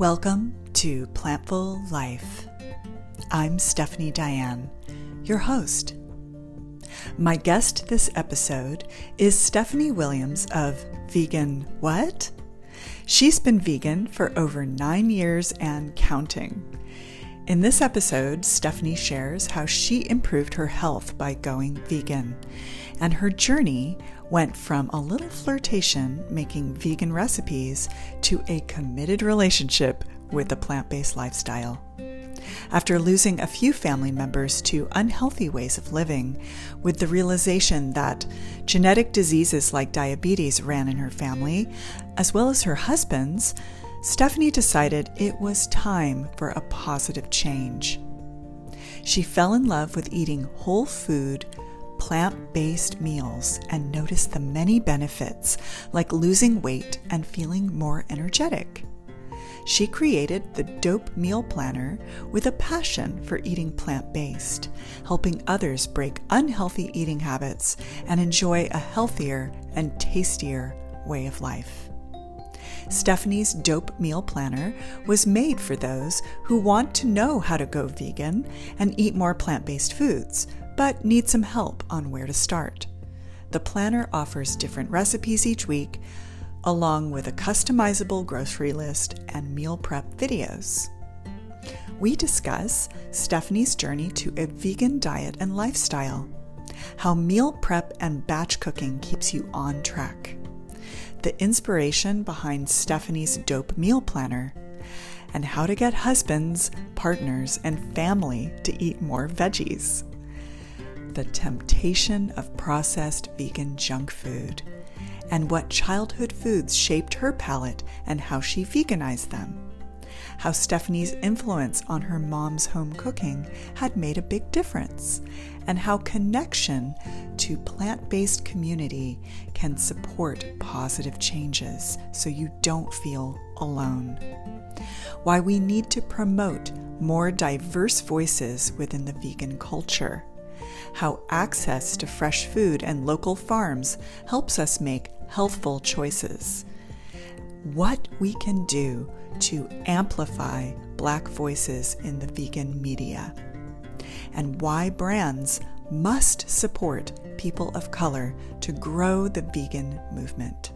Welcome to Plantful Life. I'm Stephanie Diane, your host. My guest this episode is Stephanie Williams of Vegan What? She's been vegan for over nine years and counting. In this episode, Stephanie shares how she improved her health by going vegan, and her journey went from a little flirtation making vegan recipes to a committed relationship with a plant based lifestyle. After losing a few family members to unhealthy ways of living, with the realization that genetic diseases like diabetes ran in her family, as well as her husband's, Stephanie decided it was time for a positive change. She fell in love with eating whole food, plant based meals and noticed the many benefits, like losing weight and feeling more energetic. She created the Dope Meal Planner with a passion for eating plant based, helping others break unhealthy eating habits and enjoy a healthier and tastier way of life. Stephanie's Dope Meal Planner was made for those who want to know how to go vegan and eat more plant based foods, but need some help on where to start. The planner offers different recipes each week, along with a customizable grocery list and meal prep videos. We discuss Stephanie's journey to a vegan diet and lifestyle, how meal prep and batch cooking keeps you on track, the inspiration behind Stephanie's dope meal planner, and how to get husbands, partners, and family to eat more veggies the temptation of processed vegan junk food, and what childhood foods shaped her palate and how she veganized them. How Stephanie's influence on her mom's home cooking had made a big difference, and how connection to plant based community can support positive changes so you don't feel alone. Why we need to promote more diverse voices within the vegan culture how access to fresh food and local farms helps us make healthful choices. What we can do to amplify Black voices in the vegan media, and why brands must support people of color to grow the vegan movement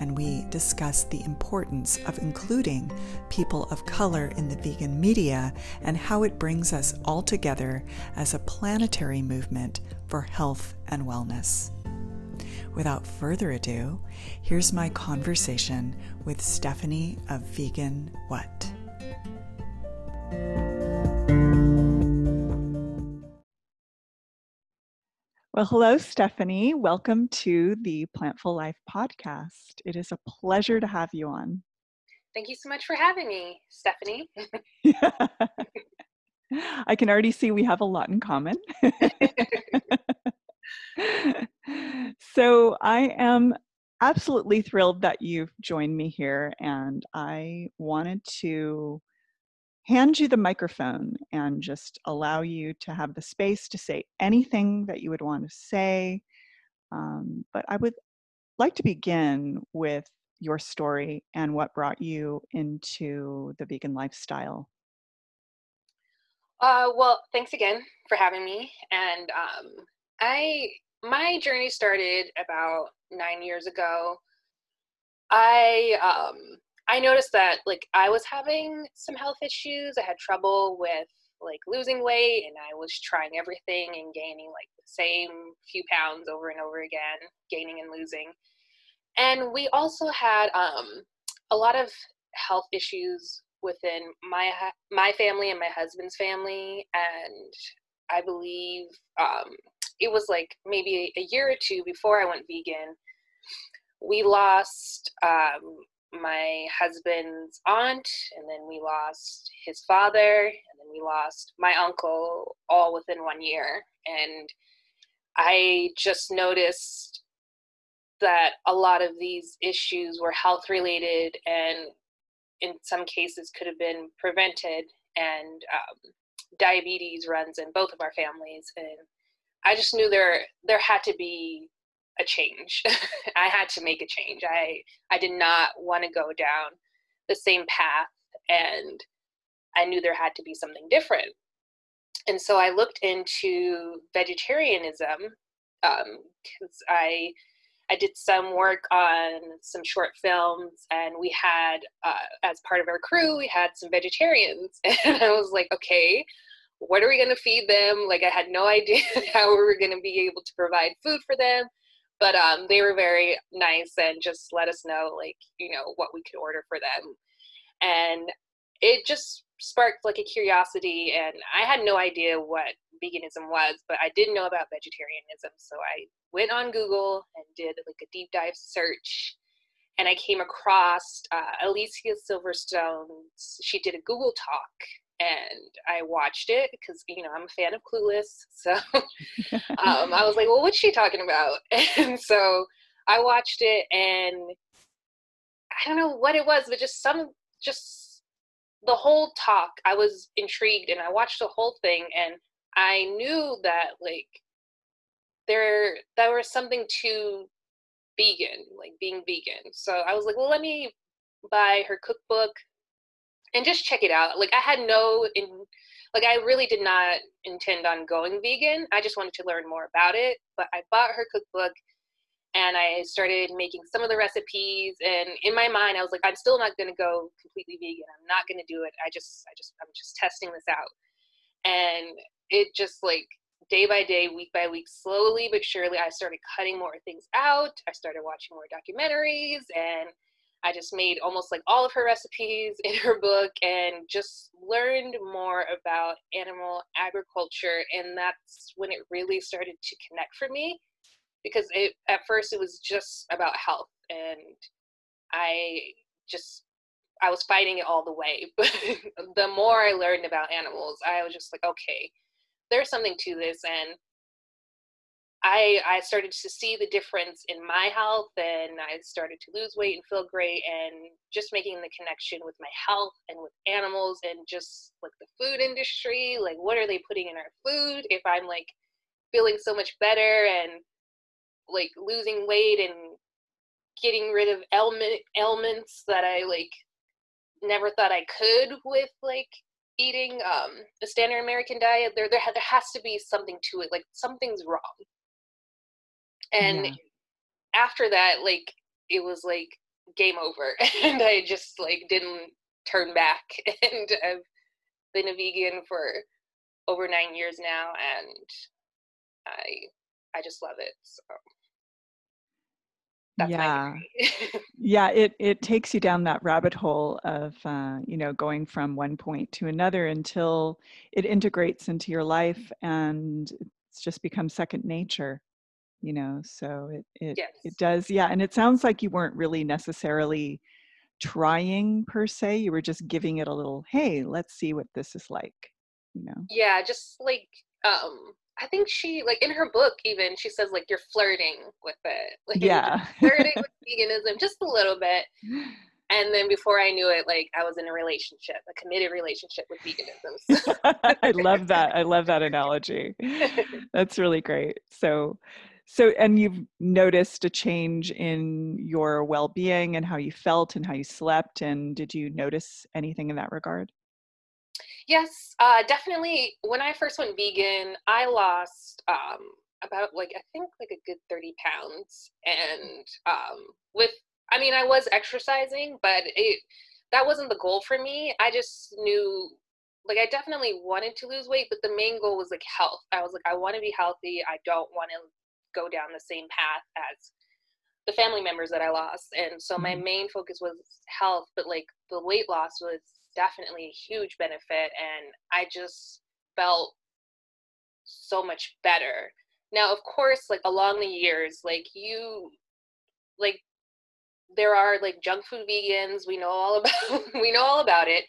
and we discuss the importance of including people of color in the vegan media and how it brings us all together as a planetary movement for health and wellness. Without further ado, here's my conversation with Stephanie of Vegan What. Well, hello, Stephanie. Welcome to the Plantful Life podcast. It is a pleasure to have you on. Thank you so much for having me, Stephanie. I can already see we have a lot in common. so I am absolutely thrilled that you've joined me here, and I wanted to hand you the microphone and just allow you to have the space to say anything that you would want to say. Um, but I would like to begin with your story and what brought you into the vegan lifestyle. Uh, well, thanks again for having me. And um, I, my journey started about nine years ago. I um, I noticed that like I was having some health issues. I had trouble with like losing weight and I was trying everything and gaining like the same few pounds over and over again, gaining and losing. And we also had um, a lot of health issues within my my family and my husband's family and I believe um, it was like maybe a year or two before I went vegan. We lost um, my husband's aunt, and then we lost his father, and then we lost my uncle all within one year. And I just noticed that a lot of these issues were health related and in some cases could have been prevented and um, diabetes runs in both of our families and i just knew there there had to be a change. I had to make a change. I I did not want to go down the same path and I knew there had to be something different. And so I looked into vegetarianism um, um, I I did some work on some short films, and we had, uh, as part of our crew, we had some vegetarians, and I was like, okay, what are we going to feed them? Like, I had no idea how we were going to be able to provide food for them, but um, they were very nice and just let us know, like, you know, what we could order for them, and it just sparked like a curiosity, and I had no idea what veganism was, but I didn't know about vegetarianism. So I went on Google and did like a deep dive search. And I came across uh, Alicia Silverstone. She did a Google Talk, and I watched it because you know I'm a fan of Clueless. So um, I was like, "Well, what's she talking about?" And so I watched it, and I don't know what it was, but just some, just the whole talk. I was intrigued, and I watched the whole thing, and I knew that like there there was something to vegan, like being vegan. So I was like, well, let me buy her cookbook and just check it out. Like I had no in like I really did not intend on going vegan. I just wanted to learn more about it. But I bought her cookbook and I started making some of the recipes and in my mind I was like, I'm still not gonna go completely vegan. I'm not gonna do it. I just I just I'm just testing this out. And it just like day by day, week by week, slowly but surely, I started cutting more things out. I started watching more documentaries and I just made almost like all of her recipes in her book and just learned more about animal agriculture. And that's when it really started to connect for me because it, at first it was just about health and I just I was fighting it all the way. But the more I learned about animals, I was just like, okay, there's something to this and I, I started to see the difference in my health and I started to lose weight and feel great and just making the connection with my health and with animals and just like the food industry like what are they putting in our food if I'm like feeling so much better and like losing weight and getting rid of ailment ailments that I like never thought I could with like eating um, a standard American diet, there there there has to be something to it. Like something's wrong. And yeah. after that, like it was like game over, and I just like didn't turn back. And I've been a vegan for over nine years now, and I I just love it. So that's yeah yeah it it takes you down that rabbit hole of uh, you know going from one point to another until it integrates into your life and it's just become second nature you know so it it, yes. it does yeah and it sounds like you weren't really necessarily trying per se you were just giving it a little hey let's see what this is like you know yeah just like um I think she like in her book even she says like you're flirting with it. Like yeah. flirting with veganism just a little bit. And then before I knew it, like I was in a relationship, a committed relationship with veganism. I love that. I love that analogy. That's really great. So so and you've noticed a change in your well-being and how you felt and how you slept and did you notice anything in that regard? Yes, uh, definitely. When I first went vegan, I lost um, about like I think like a good thirty pounds, and um, with I mean I was exercising, but it that wasn't the goal for me. I just knew like I definitely wanted to lose weight, but the main goal was like health. I was like I want to be healthy. I don't want to go down the same path as the family members that I lost, and so my mm-hmm. main focus was health. But like the weight loss was definitely a huge benefit and I just felt so much better. Now, of course, like along the years, like you like there are like junk food vegans we know all about we know all about it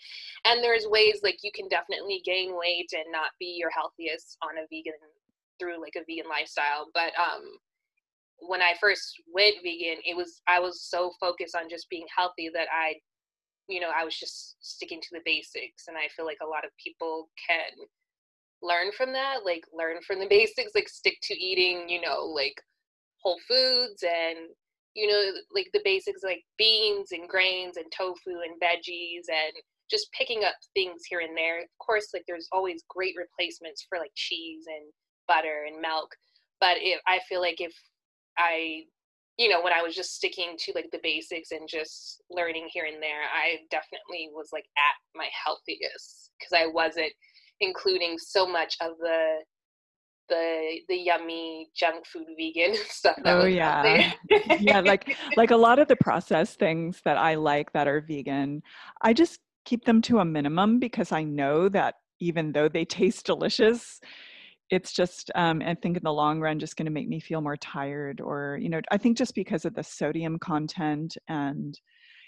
and there's ways like you can definitely gain weight and not be your healthiest on a vegan through like a vegan lifestyle but um when i first went vegan it was i was so focused on just being healthy that i you know, I was just sticking to the basics. And I feel like a lot of people can learn from that, like learn from the basics, like stick to eating, you know, like whole foods and, you know, like the basics like beans and grains and tofu and veggies and just picking up things here and there. Of course, like there's always great replacements for like cheese and butter and milk, but if I feel like if I you know when i was just sticking to like the basics and just learning here and there i definitely was like at my healthiest because i wasn't including so much of the the the yummy junk food vegan stuff oh yeah. yeah like like a lot of the processed things that i like that are vegan i just keep them to a minimum because i know that even though they taste delicious it's just um, i think in the long run just going to make me feel more tired or you know i think just because of the sodium content and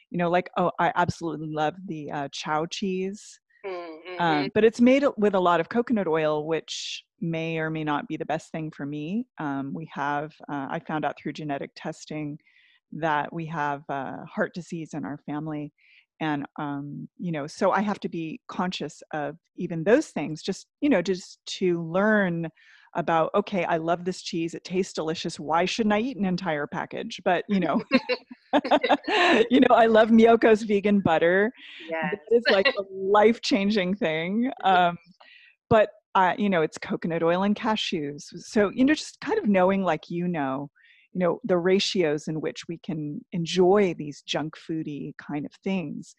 you know like oh i absolutely love the uh, Chao cheese um, mm-hmm. um, but it's made with a lot of coconut oil which may or may not be the best thing for me um, we have uh, i found out through genetic testing that we have uh, heart disease in our family and um, you know so i have to be conscious of even those things just you know just to learn about okay i love this cheese it tastes delicious why shouldn't i eat an entire package but you know you know i love miyoko's vegan butter yes. it's like a life-changing thing um, but uh, you know it's coconut oil and cashews so you know just kind of knowing like you know you know the ratios in which we can enjoy these junk foody kind of things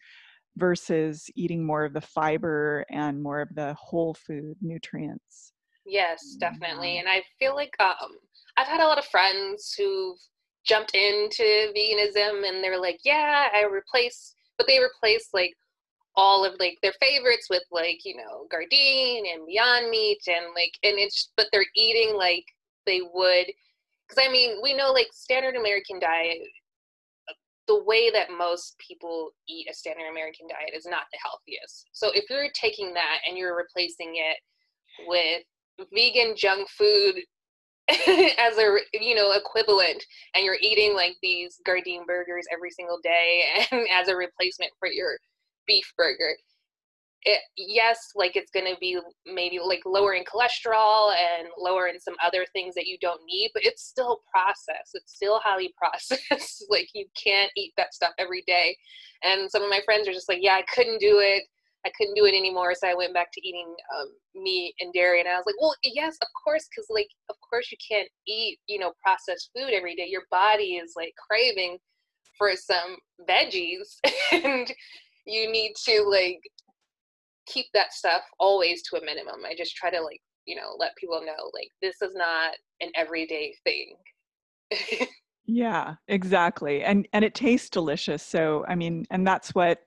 versus eating more of the fiber and more of the whole food nutrients. Yes definitely and i feel like um i've had a lot of friends who've jumped into veganism and they're like yeah i replace but they replace like all of like their favorites with like you know Gardein and Beyond Meat and like and it's but they're eating like they would because I mean, we know like standard American diet, the way that most people eat a standard American diet is not the healthiest. So if you're taking that and you're replacing it with vegan junk food as a you know equivalent and you're eating like these Gardein burgers every single day and as a replacement for your beef burger it, yes, like it's going to be maybe like lower in cholesterol and lower in some other things that you don't need, but it's still processed. It's still highly processed. like you can't eat that stuff every day. And some of my friends are just like, yeah, I couldn't do it. I couldn't do it anymore. So I went back to eating um, meat and dairy. And I was like, well, yes, of course. Cause like, of course you can't eat, you know, processed food every day. Your body is like craving for some veggies and you need to like keep that stuff always to a minimum. I just try to like, you know, let people know like this is not an everyday thing. yeah, exactly. And and it tastes delicious. So I mean, and that's what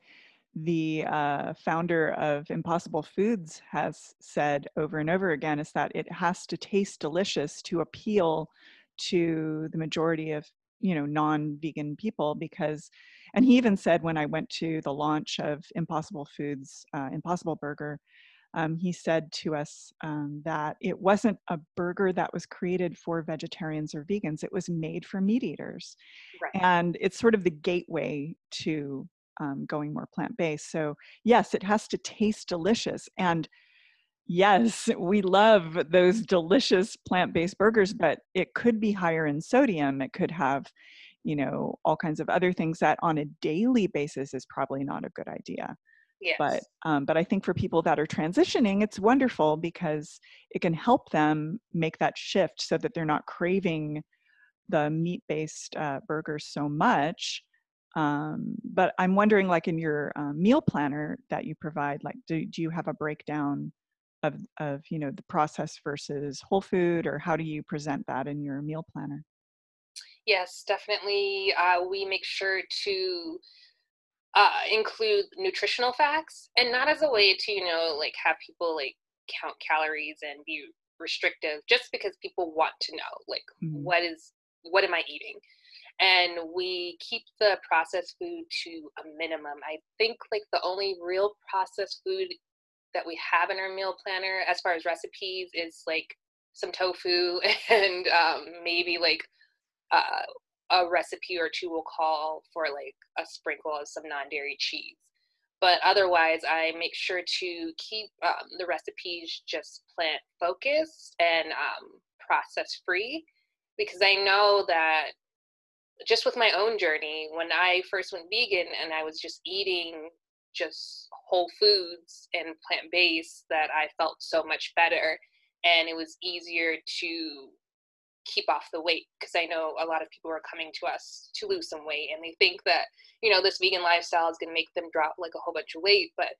the uh, founder of Impossible Foods has said over and over again is that it has to taste delicious to appeal to the majority of you know non-vegan people because and he even said when I went to the launch of Impossible Foods, uh, Impossible Burger, um, he said to us um, that it wasn't a burger that was created for vegetarians or vegans, it was made for meat eaters. Right. And it's sort of the gateway to um, going more plant based. So, yes, it has to taste delicious. And yes, we love those delicious plant based burgers, but it could be higher in sodium. It could have you know all kinds of other things that on a daily basis is probably not a good idea. Yes. but um, but i think for people that are transitioning it's wonderful because it can help them make that shift so that they're not craving the meat based uh, burgers so much. Um, but i'm wondering like in your uh, meal planner that you provide like do, do you have a breakdown of of you know the process versus whole food or how do you present that in your meal planner Yes, definitely. Uh, we make sure to uh, include nutritional facts and not as a way to, you know, like have people like count calories and be restrictive just because people want to know, like, mm-hmm. what is, what am I eating? And we keep the processed food to a minimum. I think like the only real processed food that we have in our meal planner as far as recipes is like some tofu and um, maybe like uh, a recipe or two will call for like a sprinkle of some non-dairy cheese. But otherwise i make sure to keep um, the recipes just plant focused and um, process free because i know that just with my own journey when i first went vegan and i was just eating just whole foods and plant based that I felt so much better and it was easier to keep off the weight because I know a lot of people are coming to us to lose some weight and they think that you know this vegan lifestyle is going to make them drop like a whole bunch of weight but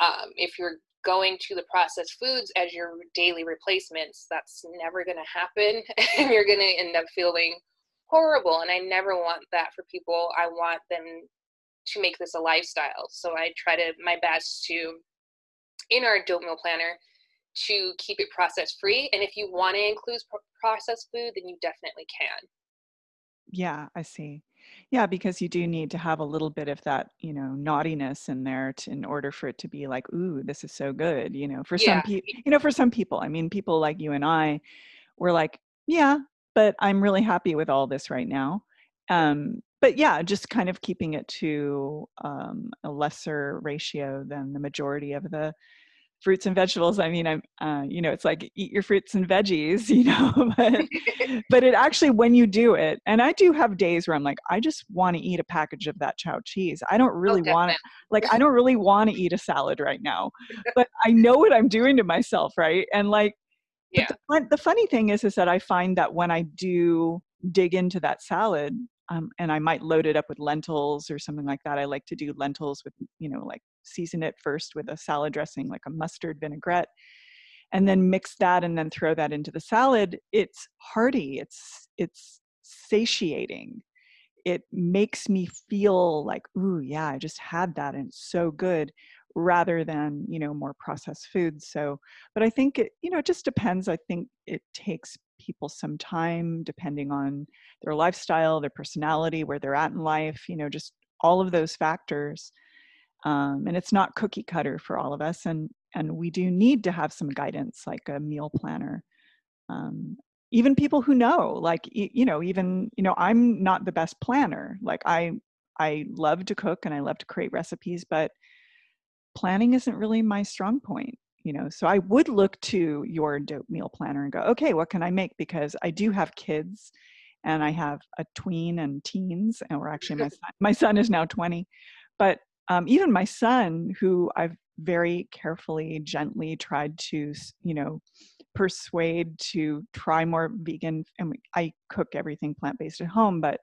um, if you're going to the processed foods as your daily replacements that's never going to happen and you're going to end up feeling horrible and I never want that for people. I want them to make this a lifestyle so I try to my best to in our dope meal planner to keep it process free. And if you want to include processed food, then you definitely can. Yeah, I see. Yeah, because you do need to have a little bit of that, you know, naughtiness in there to, in order for it to be like, ooh, this is so good. You know, for yeah. some people, you know, for some people, I mean, people like you and I, we're like, yeah, but I'm really happy with all this right now. Um, but yeah, just kind of keeping it to um, a lesser ratio than the majority of the fruits and vegetables i mean i'm uh, you know it's like eat your fruits and veggies you know but but it actually when you do it and i do have days where i'm like i just want to eat a package of that Chao cheese i don't oh, really oh, want like i don't really want to eat a salad right now but i know what i'm doing to myself right and like yeah. the, the funny thing is is that i find that when i do dig into that salad um, and I might load it up with lentils or something like that. I like to do lentils with, you know, like season it first with a salad dressing, like a mustard vinaigrette, and then mix that and then throw that into the salad. It's hearty. It's it's satiating. It makes me feel like, ooh, yeah, I just had that and it's so good rather than you know more processed foods so but i think it you know it just depends i think it takes people some time depending on their lifestyle their personality where they're at in life you know just all of those factors um, and it's not cookie cutter for all of us and and we do need to have some guidance like a meal planner um, even people who know like you know even you know i'm not the best planner like i i love to cook and i love to create recipes but planning isn't really my strong point you know? So i would look to your dope meal planner and go okay what can i make? because i do have kids and i have a tween and teens and we're actually my son my son is now 20 but um, even my son who i've very carefully gently tried to you know persuade to try more vegan and i cook everything plant-based at home but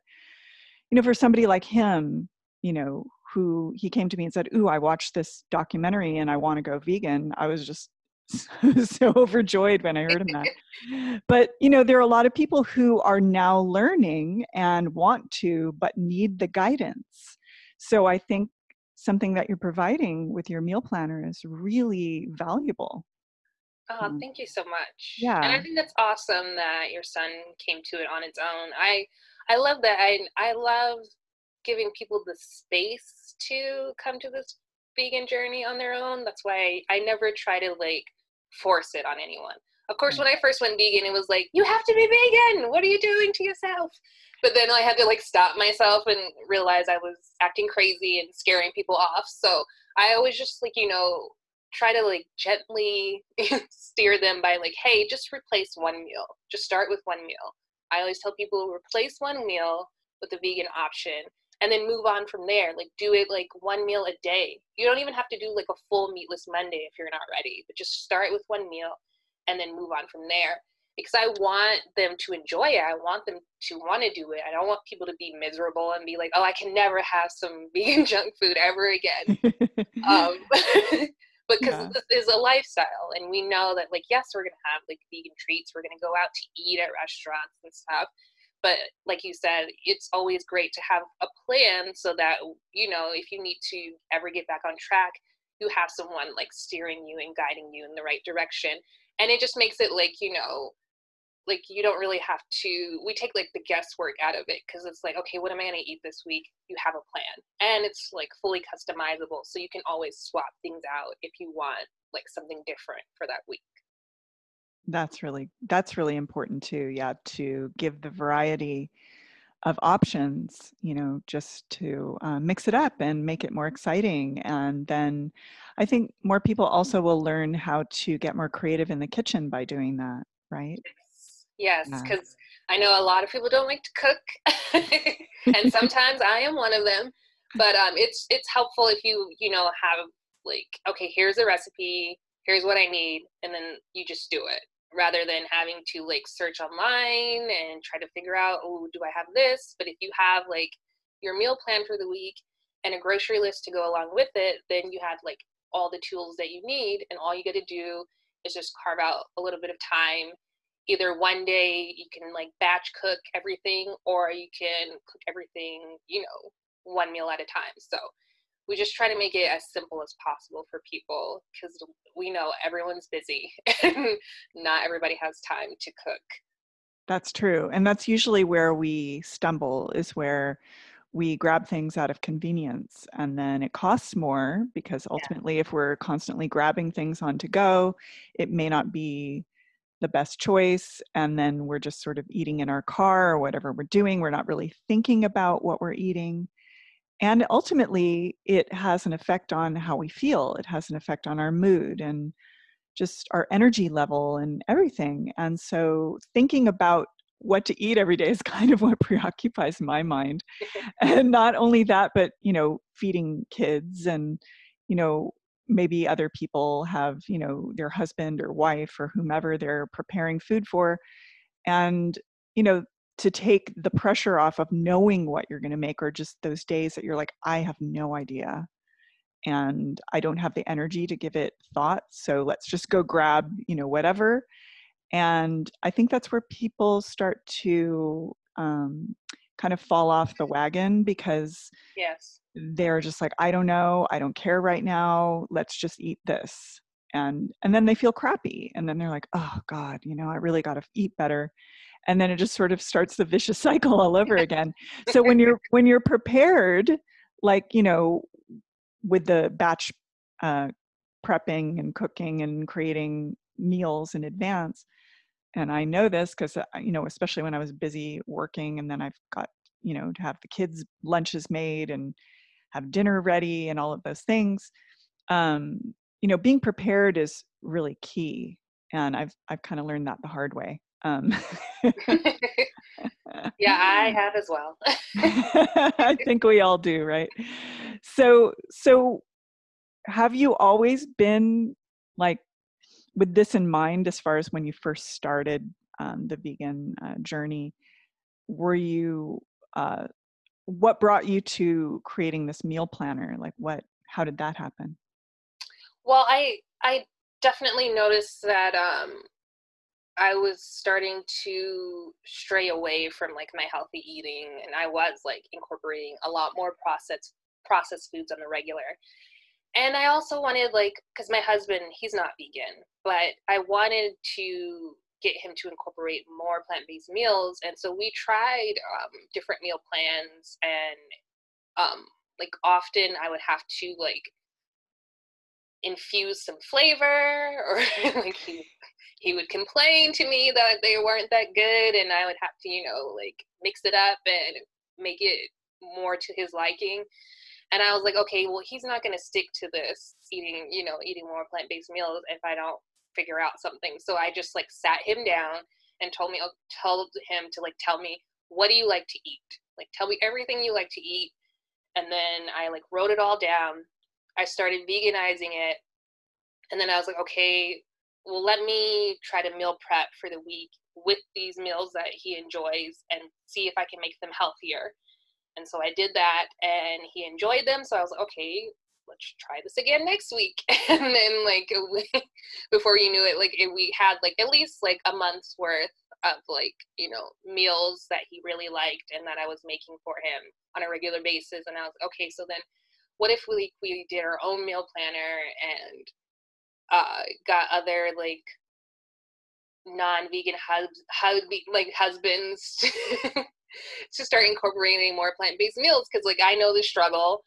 you know for somebody like him you know who he came to me and said, Ooh, I watched this documentary and I want to go vegan. I was just so overjoyed when I heard him that. but, you know, there are a lot of people who are now learning and want to, but need the guidance. So I think something that you're providing with your meal planner is really valuable. Oh, thank you so much. Yeah. And I think that's awesome that your son came to it on its own. I I love that. I I love giving people the space to come to this vegan journey on their own. That's why I, I never try to like force it on anyone. Of course, mm. when I first went vegan, it was like, you have to be vegan. What are you doing to yourself? But then I had to like stop myself and realize I was acting crazy and scaring people off. So I always just like, you know, try to like gently steer them by like, hey, just replace one meal. Just start with one meal. I always tell people replace one meal with a vegan option and then move on from there. Like do it like one meal a day. You don't even have to do like a full meatless Monday if you're not ready, but just start with one meal and then move on from there. Because I want them to enjoy it. I want them to want to do it. I don't want people to be miserable and be like, oh, I can never have some vegan junk food ever again. um, because yeah. this is a lifestyle and we know that like yes we're gonna have like vegan treats we're gonna go out to eat at restaurants and stuff but like you said it's always great to have a plan so that you know if you need to ever get back on track you have someone like steering you and guiding you in the right direction and it just makes it like you know like you don't really have to we take like the guesswork out of it because it's like okay what am i going to eat this week? You have a plan. And it's like fully customizable so you can always swap things out if you want like something different for that week. That's really that's really important too yeah to give the variety of options you know just to uh, mix it up and make it more exciting and then i think more people also will learn how to get more creative in the kitchen by doing that right yes because i know a lot of people don't like to cook and sometimes i am one of them but um, it's it's helpful if you you know have like okay, here's a recipe, here's what I need, and then you just do it rather than having to like search online and try to figure out oh do I have this? But if you have like your meal plan for the week and a grocery list to go along with it, then you have like all the tools that you need, and all you got to do is just carve out a little bit of time either one day you can like batch cook everything or you can cook everything you know one meal at a time so we just try to make it as simple as possible for people because we know everyone's busy and not everybody has time to cook that's true and that's usually where we stumble is where we grab things out of convenience and then it costs more because ultimately yeah. if we're constantly grabbing things on to go it may not be the best choice and then we're just sort of eating in our car or whatever we're doing we're not really thinking about what we're eating. And ultimately it has an effect on how we feel it has an effect on our mood and just our energy level and everything. And so thinking about what to eat every day is kind of what preoccupies my mind. And not only that but you know feeding kids and you know maybe other people have you know their husband or wife or whomever they're preparing food for. And you know to take the pressure off of knowing what you're going to make or just those days that you're like i have no idea and i don't have the energy to give it thought so let's just go grab you know whatever. And i think that's where people start to um, kind of fall off the wagon because yes they're just like i don't know i don't care right now let's just eat this. And and then they feel crappy and then they're like oh god you know i really got to eat better. And then it just sort of starts the vicious cycle all over again. So when you're when you're prepared like you know with the batch uh, prepping and cooking and creating meals in advance and i know this because uh, you know especially when i was busy working and then i've got you know to have the kids lunches made and have dinner ready and all of those things um, you know being prepared is really key and i've i've kind of learned that the hard way um, yeah i have as well. I think we all do right? So so have you always been like with this in mind as far as when you first started um, the vegan uh, journey were you uh, what brought you to creating this meal planner? Like what how did that happen? Well i i definitely noticed that um i was starting to stray away from like my healthy eating and i was like incorporating a lot more processed processed foods on the regular. And i also wanted like because my husband he's not vegan but i wanted to get him to incorporate more plant-based meals and so we tried um, different meal plans and um, like often i would have to like infuse some flavor or like he he would complain to me that they weren't that good and i would have to you know like mix it up and make it more to his liking. And i was like okay well he's not going to stick to this eating you know eating more plant-based meals if i don't figure out something. So I just like sat him down and told me, told him to like tell me what do you like to eat? Like tell me everything you like to eat. And then I like wrote it all down. I started veganizing it. And then I was like, okay, well, let me try to meal prep for the week with these meals that he enjoys and see if I can make them healthier. And so I did that and he enjoyed them. So I was like, okay, let's try this again next week. And then like before you knew it like it, we had like at least like a month's worth of like you know meals that he really liked and that i was making for him on a regular basis. And i was like, okay so then what if we we did our own meal planner and uh got other like non-vegan hus- hus- like husbands to start incorporating more plant-based meals? Because like i know the struggle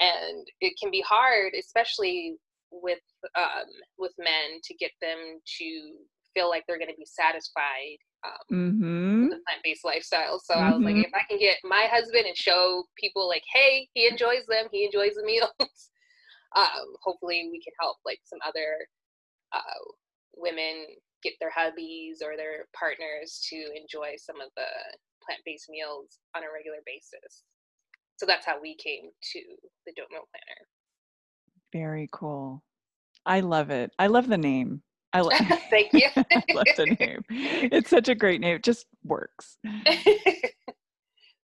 and it can be hard especially with um, with men to get them to feel like they're going to be satisfied um, mm-hmm. with a plant-based lifestyle so mm-hmm. i was like mm-hmm. if i can get my husband and show people like hey he enjoys them he enjoys the meals um, hopefully we can help like some other uh, women get their hubbies or their partners to enjoy some of the plant-based meals on a regular basis so that's how we came to the dope meal planner. Very cool. I love it. I love the name. I love. Thank you. I love the name. It's such a great name. It just works. Thank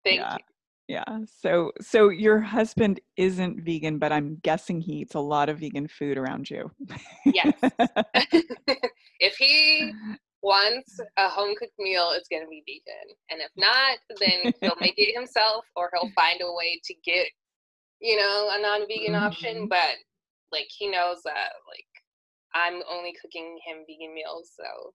yeah. you. Yeah. So so your husband isn't vegan, but I'm guessing he eats a lot of vegan food around you. yes. if he wants a home cooked meal, it's gonna be vegan. And if not, then he'll make it himself or he'll find a way to get, you know, a non-vegan mm-hmm. option. But like he knows that like I'm only cooking him vegan meals, so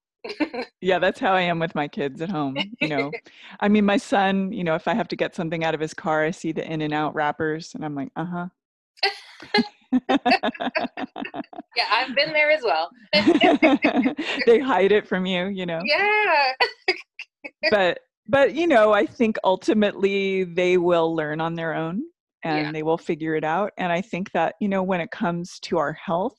yeah, that's how I am with my kids at home. You know, I mean, my son, you know, if I have to get something out of his car, I see the In-N-Out wrappers and I'm like, uh huh. Yeah, I've been there as well. they hide it from you, you know. Yeah. but but you know, I think ultimately they will learn on their own and yeah. they will figure it out and I think that, you know, when it comes to our health,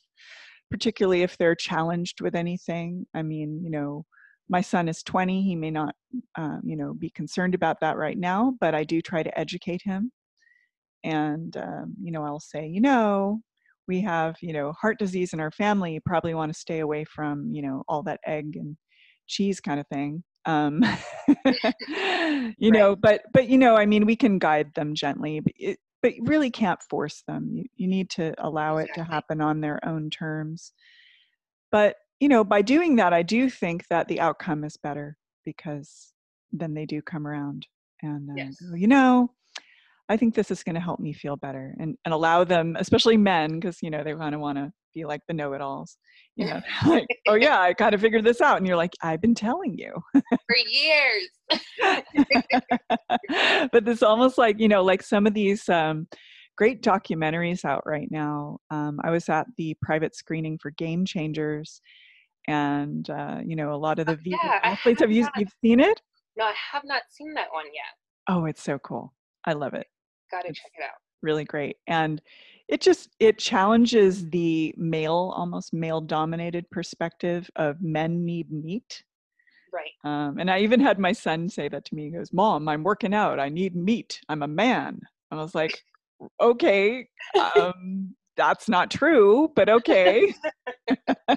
particularly if they're challenged with anything. I mean, you know, my son is 20. He may not, um, you know, be concerned about that right now, but I do try to educate him. And, um, you know, I'll say, you know, we have, you know, heart disease in our family. You probably want to stay away from, you know, all that egg and cheese kind of thing. Um, you right. know, but, but, you know, I mean, we can guide them gently. It, but you really can't force them. You, you need to allow it to happen on their own terms. But, you know, by doing that, I do think that the outcome is better because then they do come around and, uh, yes. you know, I think this is going to help me feel better and, and allow them, especially men, because, you know, they kind of want to be like the know it alls. You know, like, oh, yeah, I kind of figured this out. And you're like, I've been telling you for years. but this almost like, you know, like some of these um, great documentaries out right now. Um, I was at the private screening for Game Changers. And, uh, you know, a lot of the oh, yeah, athletes have, have used, you've seen it? No, I have not seen that one yet. Oh, it's so cool. I love it. Got to check it out. Really great. And it just it challenges the male almost male dominated perspective of men need meat right um, and i even had my son say that to me he goes mom i'm working out i need meat i'm a man i was like okay um, that's not true but okay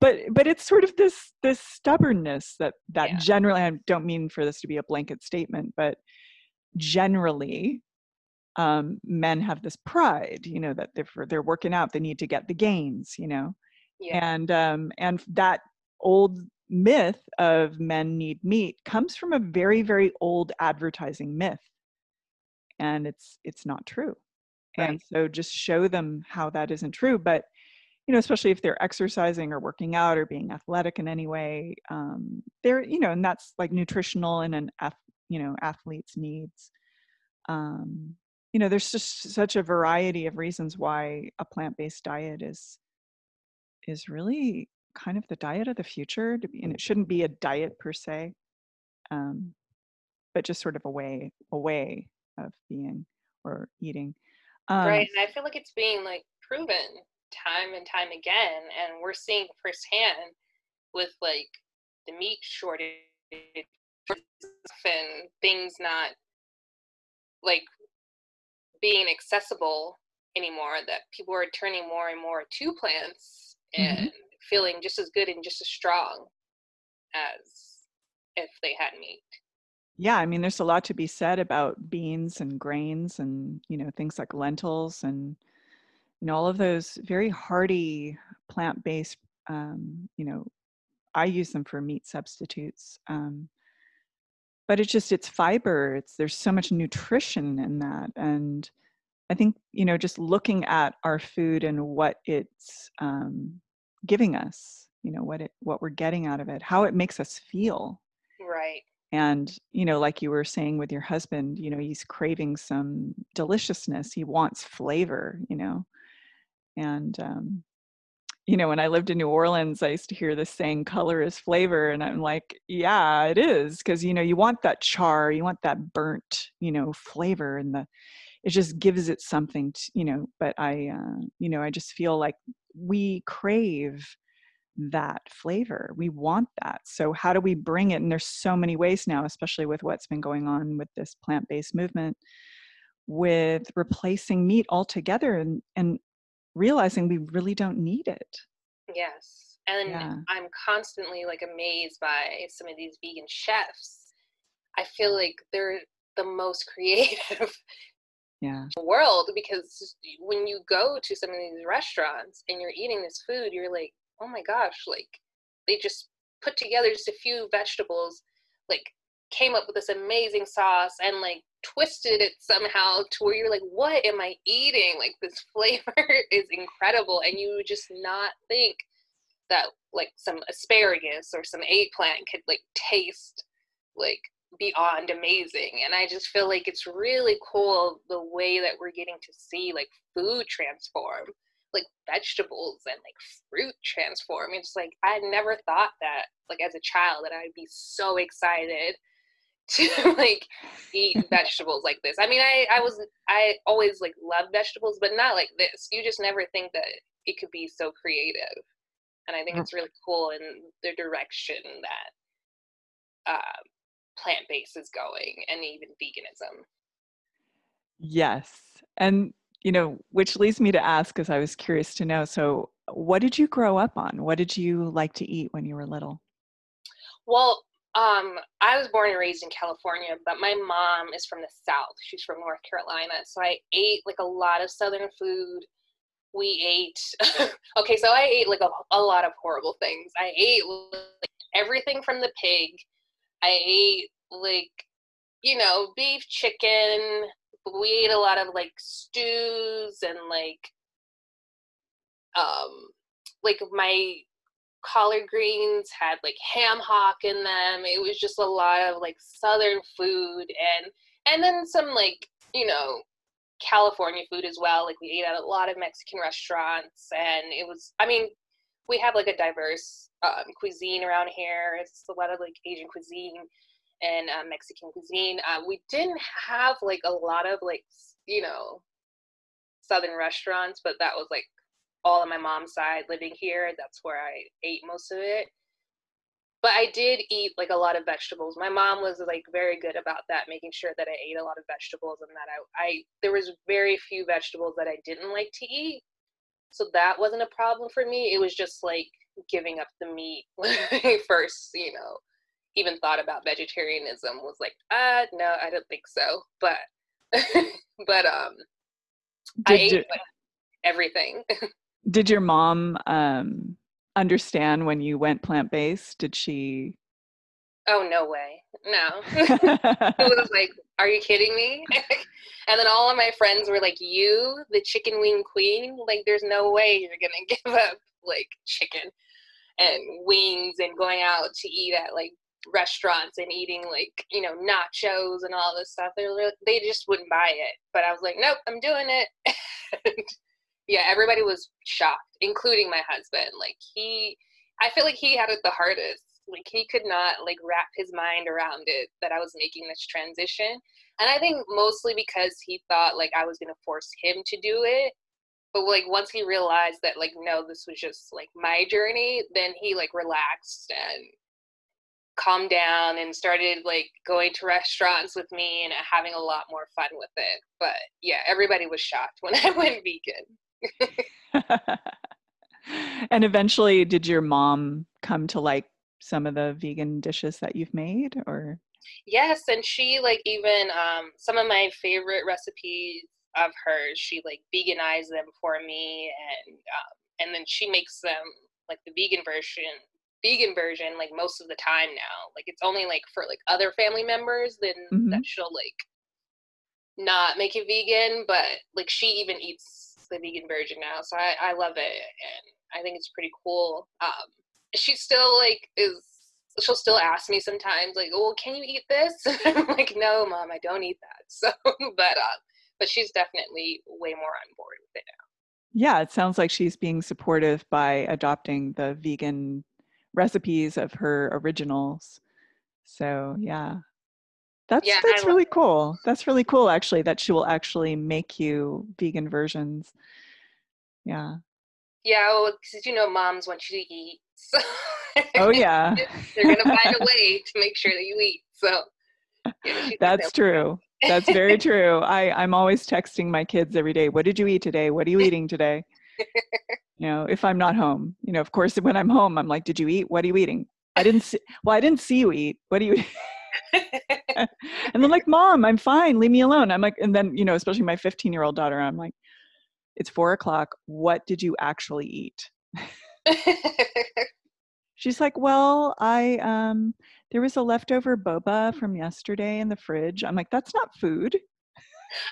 but but it's sort of this this stubbornness that that yeah. generally i don't mean for this to be a blanket statement but generally um, men have this pride, you know, that they're they're working out, they need to get the gains, you know, yeah. and um, and that old myth of men need meat comes from a very very old advertising myth, and it's it's not true, right. and so just show them how that isn't true, but you know, especially if they're exercising or working out or being athletic in any way, um, they're you know, and that's like nutritional and an you know athlete's needs. Um, you know there's just such a variety of reasons why a plant-based diet is is really kind of the diet of the future to be, and it shouldn't be a diet per se um, but just sort of a way a way of being or eating um, right and i feel like it's being like proven time and time again and we're seeing firsthand with like the meat shortage and things not like being accessible anymore that people are turning more and more to plants and mm-hmm. feeling just as good and just as strong as if they had meat yeah i mean there's a lot to be said about beans and grains and you know things like lentils and you know all of those very hearty plant-based um, you know i use them for meat substitutes um, but it's just it's fiber it's there's so much nutrition in that and i think you know just looking at our food and what it's um, giving us you know what it what we're getting out of it how it makes us feel. Right. And you know like you were saying with your husband you know he's craving some deliciousness he wants flavor you know? And um, you know, when I lived in New Orleans, I used to hear this saying, color is flavor. And I'm like, yeah, it is. Cause, you know, you want that char, you want that burnt, you know, flavor and the, it just gives it something, to, you know, but I, uh, you know, I just feel like we crave that flavor. We want that. So how do we bring it? And there's so many ways now, especially with what's been going on with this plant-based movement. with replacing meat altogether and, and realizing we really don't need it. Yes. And yeah. I'm constantly like amazed by some of these vegan chefs. I feel like they're the most creative yeah. world because when you go to some of these restaurants and you're eating this food, you're like, oh my gosh, like they just put together just a few vegetables, like came up with this amazing sauce and like twisted it somehow to where you're like, what am I eating? Like this flavor is incredible. And you just not think that like some asparagus or some eggplant could like taste like beyond amazing. And I just feel like it's really cool the way that we're getting to see like food transform, like vegetables and like fruit transform. It's like I never thought that like as a child that I'd be so excited to like eat vegetables like this. I mean, I I was I always like love vegetables, but not like this. You just never think that it could be so creative, and I think it's really cool in the direction that uh, plant based is going, and even veganism. Yes, and you know, which leads me to ask, because I was curious to know. So, what did you grow up on? What did you like to eat when you were little? Well, um, I was born and raised in California, but my mom is from the South. She's from North Carolina. So I ate like a lot of Southern food. We ate, okay, so I ate like a, a lot of horrible things. I ate like, everything from the pig. I ate like, you know, beef, chicken. We ate a lot of like stews and like, um, like my collard greens had like ham hock in them. It was just a lot of like southern food and and then some like you know california food as well. Like we ate at a lot of mexican restaurants and it was i mean we have like a diverse um, cuisine around here. It's a lot of like asian cuisine and uh, mexican cuisine. Uh, we didn't have like a lot of like you know southern restaurants but that was like all on my mom's side living here. That's where I ate most of it. But I did eat like a lot of vegetables. My mom was like very good about that, making sure that I ate a lot of vegetables and that I, I there was very few vegetables that I didn't like to eat. So that wasn't a problem for me. It was just like giving up the meat when I first, you know, even thought about vegetarianism was like, uh no, I don't think so. But but um did I ate you- everything. Did your mom um, understand when you went plant based? Did she? Oh no way, no. it was like, are you kidding me? and then all of my friends were like, "You, the chicken wing queen? Like, there's no way you're gonna give up like chicken and wings and going out to eat at like restaurants and eating like you know nachos and all this stuff. They were, they just wouldn't buy it. But I was like, nope, I'm doing it yeah, everybody was shocked, including my husband. Like he, I feel like he had it the hardest. Like he could not like wrap his mind around it that I was making this transition. And I think mostly because he thought like I was gonna force him to do it. But like once he realized that like no, this was just like my journey, then he like relaxed and calmed down and started like going to restaurants with me and having a lot more fun with it. But yeah, everybody was shocked when I went vegan. and eventually, did your mom come to like some of the vegan dishes that you've made or? Yes, and she like even um, some of my favorite recipes of hers. She like veganized them for me, and um, and then she makes them like the vegan version vegan version like most of the time now like it's only like for like other family members then mm-hmm. that she'll like not make it vegan but like she even eats the vegan version now, so I, I love it, and I think it's pretty cool. Um, she still like is she'll still ask me sometimes like, "Well, can you eat this?" I'm like, "No, mom, I don't eat that." So, but uh, but she's definitely way more on board with it now. Yeah, it sounds like she's being supportive by adopting the vegan recipes of her originals. So, yeah. That's yeah, that's really cool. That's really cool actually that she will actually make you vegan versions. Yeah. Yeah, oh, well, because you know moms want you to eat. So oh yeah. they're gonna find a way to make sure that you eat. So yeah, that's true. That's very true. I, I'm always texting my kids every day, what did you eat today? What are you eating today? you know, if I'm not home. You know, of course when I'm home, I'm like, did you eat? What are you eating? I didn't see well, I didn't see you eat. What do you and they're like, Mom, I'm fine, leave me alone. I'm like, and then, you know, especially my 15 year old daughter, I'm like, it's four o'clock. What did you actually eat? She's like, well, I um there was a leftover boba from yesterday in the fridge. I'm like, that's not food.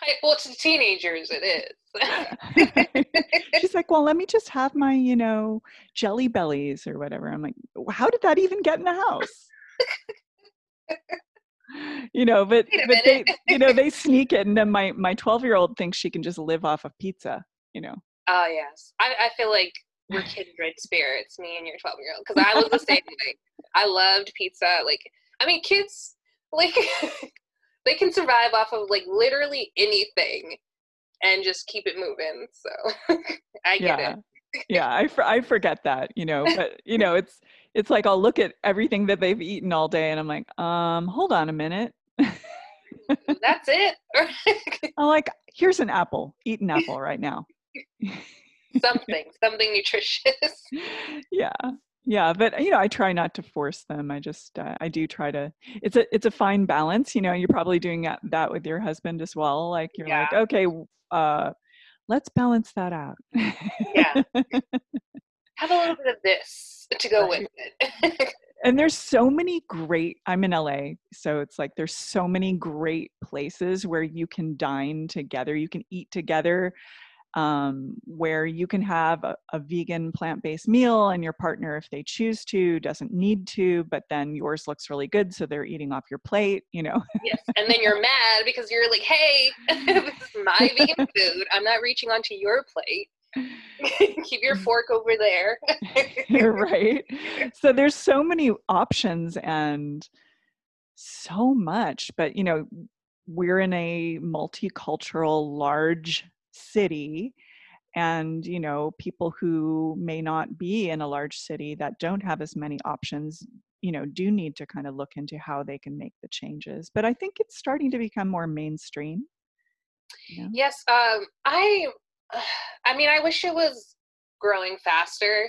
I, well, to the teenagers, it is. She's like, well, let me just have my, you know, jelly bellies or whatever. I'm like, how did that even get in the house? You know, but but they, you know, they sneak it, and then my my 12 year old thinks she can just live off of pizza. You know. Oh yes, I, I feel like we're kindred spirits, me and your 12 year old, because I was the same way. I loved pizza. Like, I mean, kids like they can survive off of like literally anything and just keep it moving. So I get yeah. it. yeah, I, for, I forget that, you know, but you know, it's it's like I'll look at everything that they've eaten all day and I'm like, um, hold on a minute. That's it. I'm like, here's an apple. Eat an apple right now something, something nutritious. Yeah. Yeah, but you know, I try not to force them. I just uh, I do try to it's a it's a fine balance, you know, you're probably doing that with your husband as well. Like you're yeah. like, okay, uh let's balance that out. yeah. Have a little bit of this to go right. with it. and there's so many great i'm in la so it's like there's so many great places where you can dine together you can eat together um, where you can have a, a vegan plant-based meal and your partner if they choose to doesn't need to but then yours looks really good so they're eating off your plate you know yes and then you're mad because you're like hey this is my vegan food i'm not reaching onto your plate keep your fork over there. Right. So there's so many options and so much but you know we're in a multicultural large city and you know people who may not be in a large city that don't have as many options you know do need to kind of look into how they can make the changes but i think it's starting to become more mainstream. Yes um i i mean i wish it was growing faster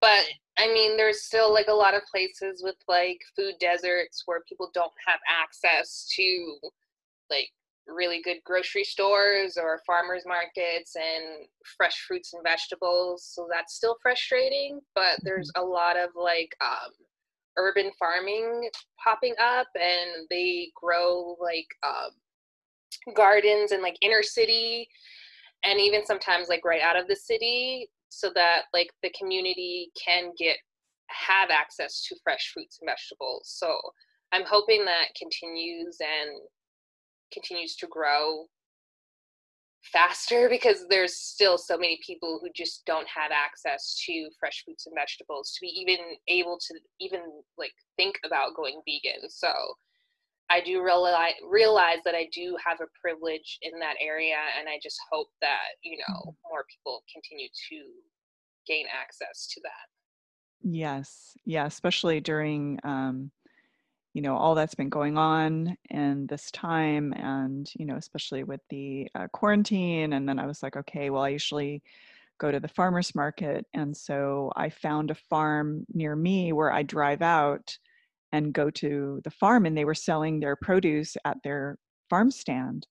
but i mean there's still like a lot of places with like food deserts where people don't have access to like really good grocery stores or farmers markets and fresh fruits and vegetables so that's still frustrating but there's mm-hmm. a lot of like um, urban farming popping up and they grow like um, gardens in like inner city and even sometimes like right out of the city so that like the community can get have access to fresh fruits and vegetables. So i'm hoping that continues and continues to grow faster because there's still so many people who just don't have access to fresh fruits and vegetables to be even able to even like think about going vegan. So i do realize realize that i do have a privilege in that area and i just hope that you know mm-hmm. more people continue to gain access to that yes yeah especially during um you know all that's been going on and this time and you know especially with the uh, quarantine and then i was like okay well i usually go to the farmers market and so i found a farm near me where i drive out and go to the farm and they were selling their produce at their farm stand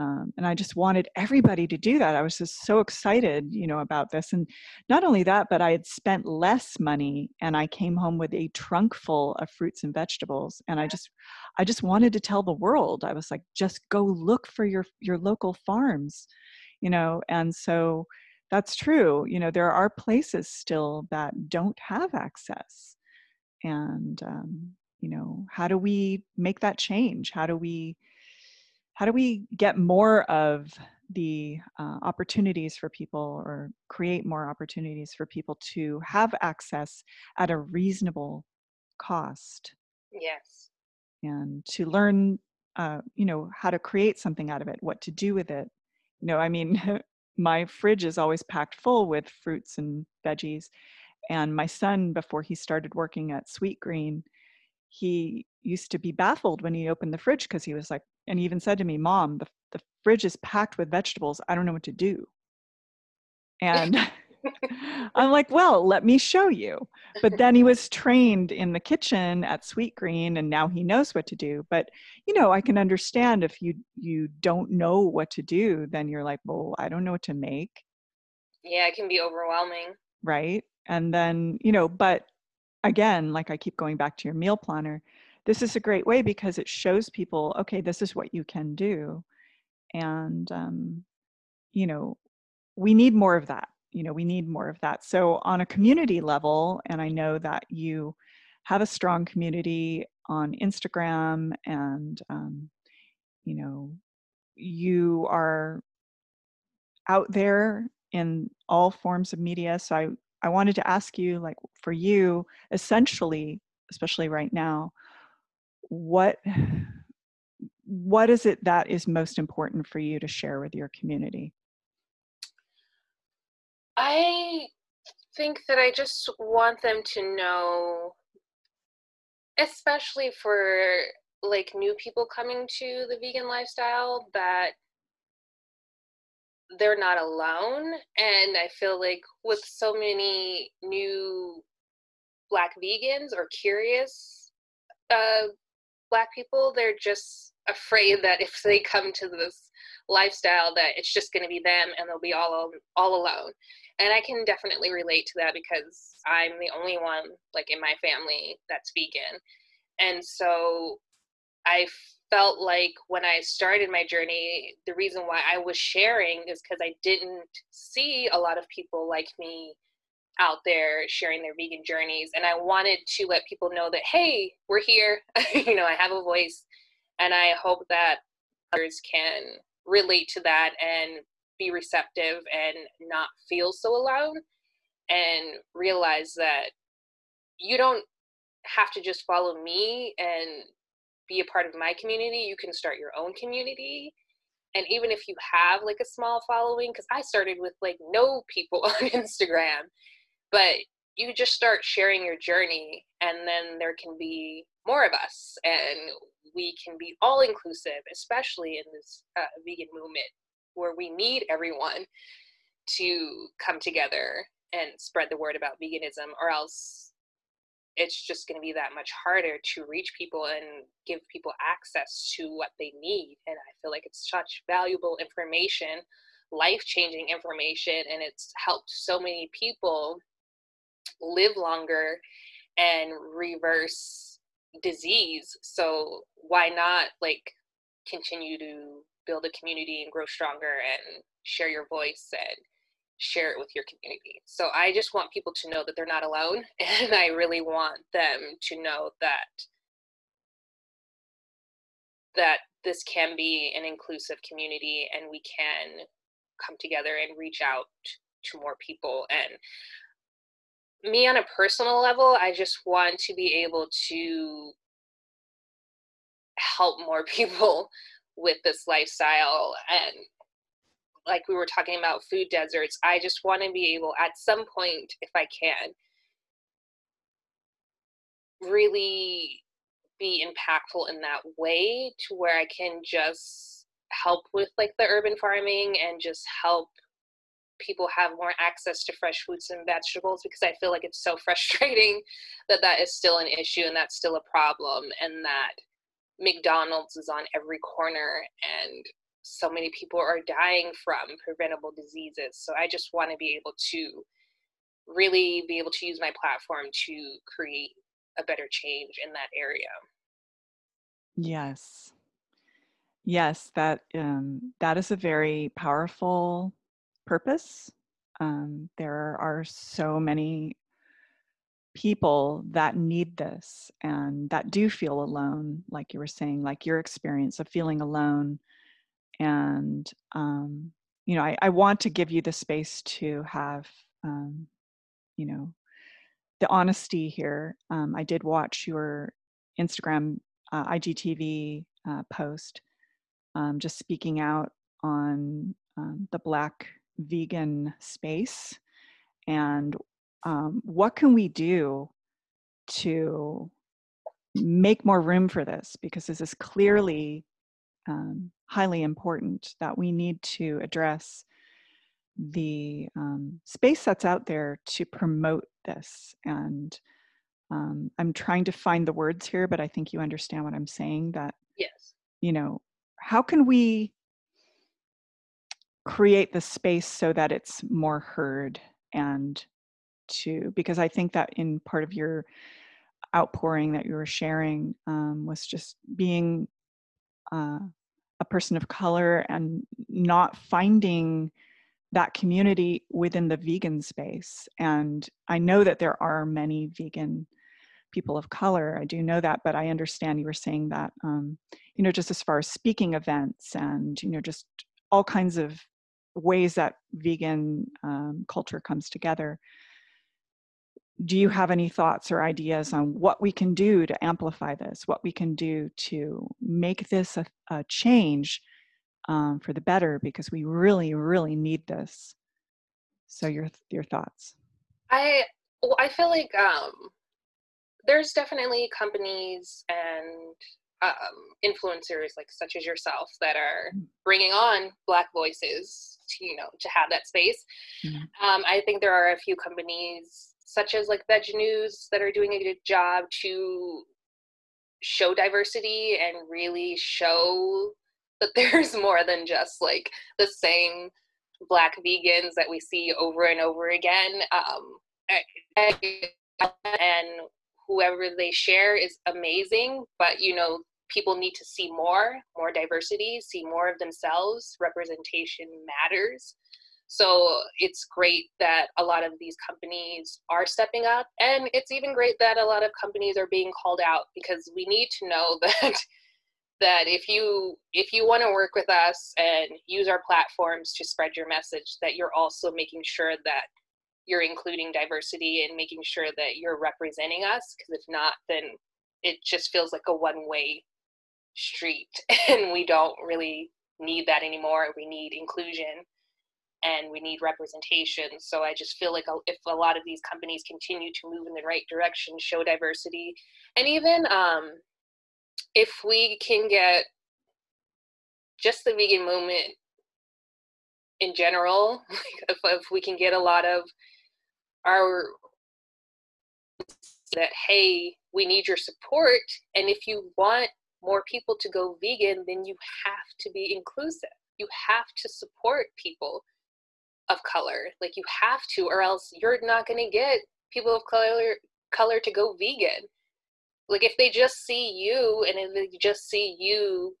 um, and i just wanted everybody to do that. I was just so excited you know about this and not only that but i had spent less money and i came home with a trunk full of fruits and vegetables and i just i just wanted to tell the world. I was like just go look for your your local farms you know and so that's true. You know there are places still that don't have access and um, you know how do we make that change? How do we how do we get more of the uh, opportunities for people or create more opportunities for people to have access at a reasonable cost? Yes. And to learn uh, you know how to create something out of it what to do with it. You know i mean my fridge is always packed full with fruits and veggies and my son before he started working at Sweetgreen he used to be baffled when he opened the fridge because he was like and he even said to me, Mom, the, the fridge is packed with vegetables. I don't know what to do. And I'm like, well, let me show you. But then he was trained in the kitchen at Sweetgreen and now he knows what to do. But you know, I can understand if you you don't know what to do, then you're like, well, I don't know what to make. Yeah, it can be overwhelming. Right. And then, you know, but again, like I keep going back to your meal planner, this is a great way because it shows people, okay, this is what you can do. And um, you know, we need more of that you know we need more of that so on a community level and i know that you have a strong community on instagram and um, you know you are out there in all forms of media so i i wanted to ask you like for you essentially especially right now what what is it that is most important for you to share with your community? I think that I just want them to know, especially for like new people coming to the vegan lifestyle, that they're not alone. And I feel like with so many new black vegans or curious uh, black people, they're just afraid that if they come to this lifestyle that it's just going to be them and they'll be all all alone and I can definitely relate to that because I'm the only one like in my family that's vegan. And so I felt like when I started my journey, the reason why I was sharing is because I didn't see a lot of people like me out there sharing their vegan journeys. And I wanted to let people know that, hey, we're here. you know, I have a voice. And I hope that others can relate to that and be receptive and not feel so alone and realize that you don't have to just follow me and be a part of my community you can start your own community. And even if you have like a small following because i started with like no people on instagram but you just start sharing your journey and then there can be more of us and we can be all inclusive especially in this uh, vegan movement where we need everyone to come together and spread the word about veganism or else it's just going to be that much harder to reach people and give people access to what they need and i feel like it's such valuable information life-changing information and it's helped so many people live longer and reverse disease. So why not like continue to build a community and grow stronger and share your voice and share it with your community. So I just want people to know that they're not alone and I really want them to know that that this can be an inclusive community and we can come together and reach out to more people and me on a personal level I just want to be able to help more people with this lifestyle and like we were talking about food deserts i just want to be able at some point if i can really be impactful in that way to where i can just help with like the urban farming and just help people have more access to fresh fruits and vegetables because i feel like it's so frustrating that that is still an issue and that's still a problem and that McDonald's is on every corner and so many people are dying from preventable diseases. So I just want to be able to really be able to use my platform to create a better change in that area. Yes. Yes, that um, that is a very powerful purpose. Um, there are so many people that need this and that do feel alone like you were saying like your experience of feeling alone and um, you know I, I, want to give you the space to have um, you know the honesty here. Um, i did watch your instagram uh, igtv uh, post um, just speaking out on um, the black vegan space and um, what can we do to make more room for this? Because this is clearly um, highly important that we need to address the um, space that's out there to promote this. And um, I'm trying to find the words here, but I think you understand what I'm saying. That yes, you know, how can we create the space so that it's more heard and to because I think that in part of your outpouring that you were sharing um, was just being uh, a person of color and not finding that community within the vegan space. And I know that there are many vegan people of color. I do know that, but I understand you were saying that, um, you know, just as far as speaking events and, you know, just all kinds of ways that vegan um, culture comes together do you have any thoughts or ideas on what we can do to amplify this what we can do to make this a, a change um, for the better because we really really need this so your your thoughts i well, i feel like um, there's definitely companies and um, influencers like such as yourself that are mm. bringing on black voices to you know to have that space mm-hmm. um, i think there are a few companies such as like Veg News that are doing a good job to show diversity and really show that there's more than just like the same black vegans that we see over and over again. Um, and whoever they share is amazing but you know people need to see more more diversity see more of themselves. Representation matters so it's great that a lot of these companies are stepping up. And it's even great that a lot of companies are being called out because we need to know that that if you if you want to work with us and use our platforms to spread your message that you're also making sure that you're including diversity and making sure that you're representing us because if not then it just feels like a one way street and we don't really need that anymore we need inclusion and we need representation. So I just feel like if a lot of these companies continue to move in the right direction, show diversity, and even um, if we can get just the vegan movement in general, if, if we can get a lot of our that hey we need your support and if you want more people to go vegan then you have to be inclusive you have to support people of color. Like you have to, or else you're not going to get people of color color to go vegan. Like if they just see you and if they just see you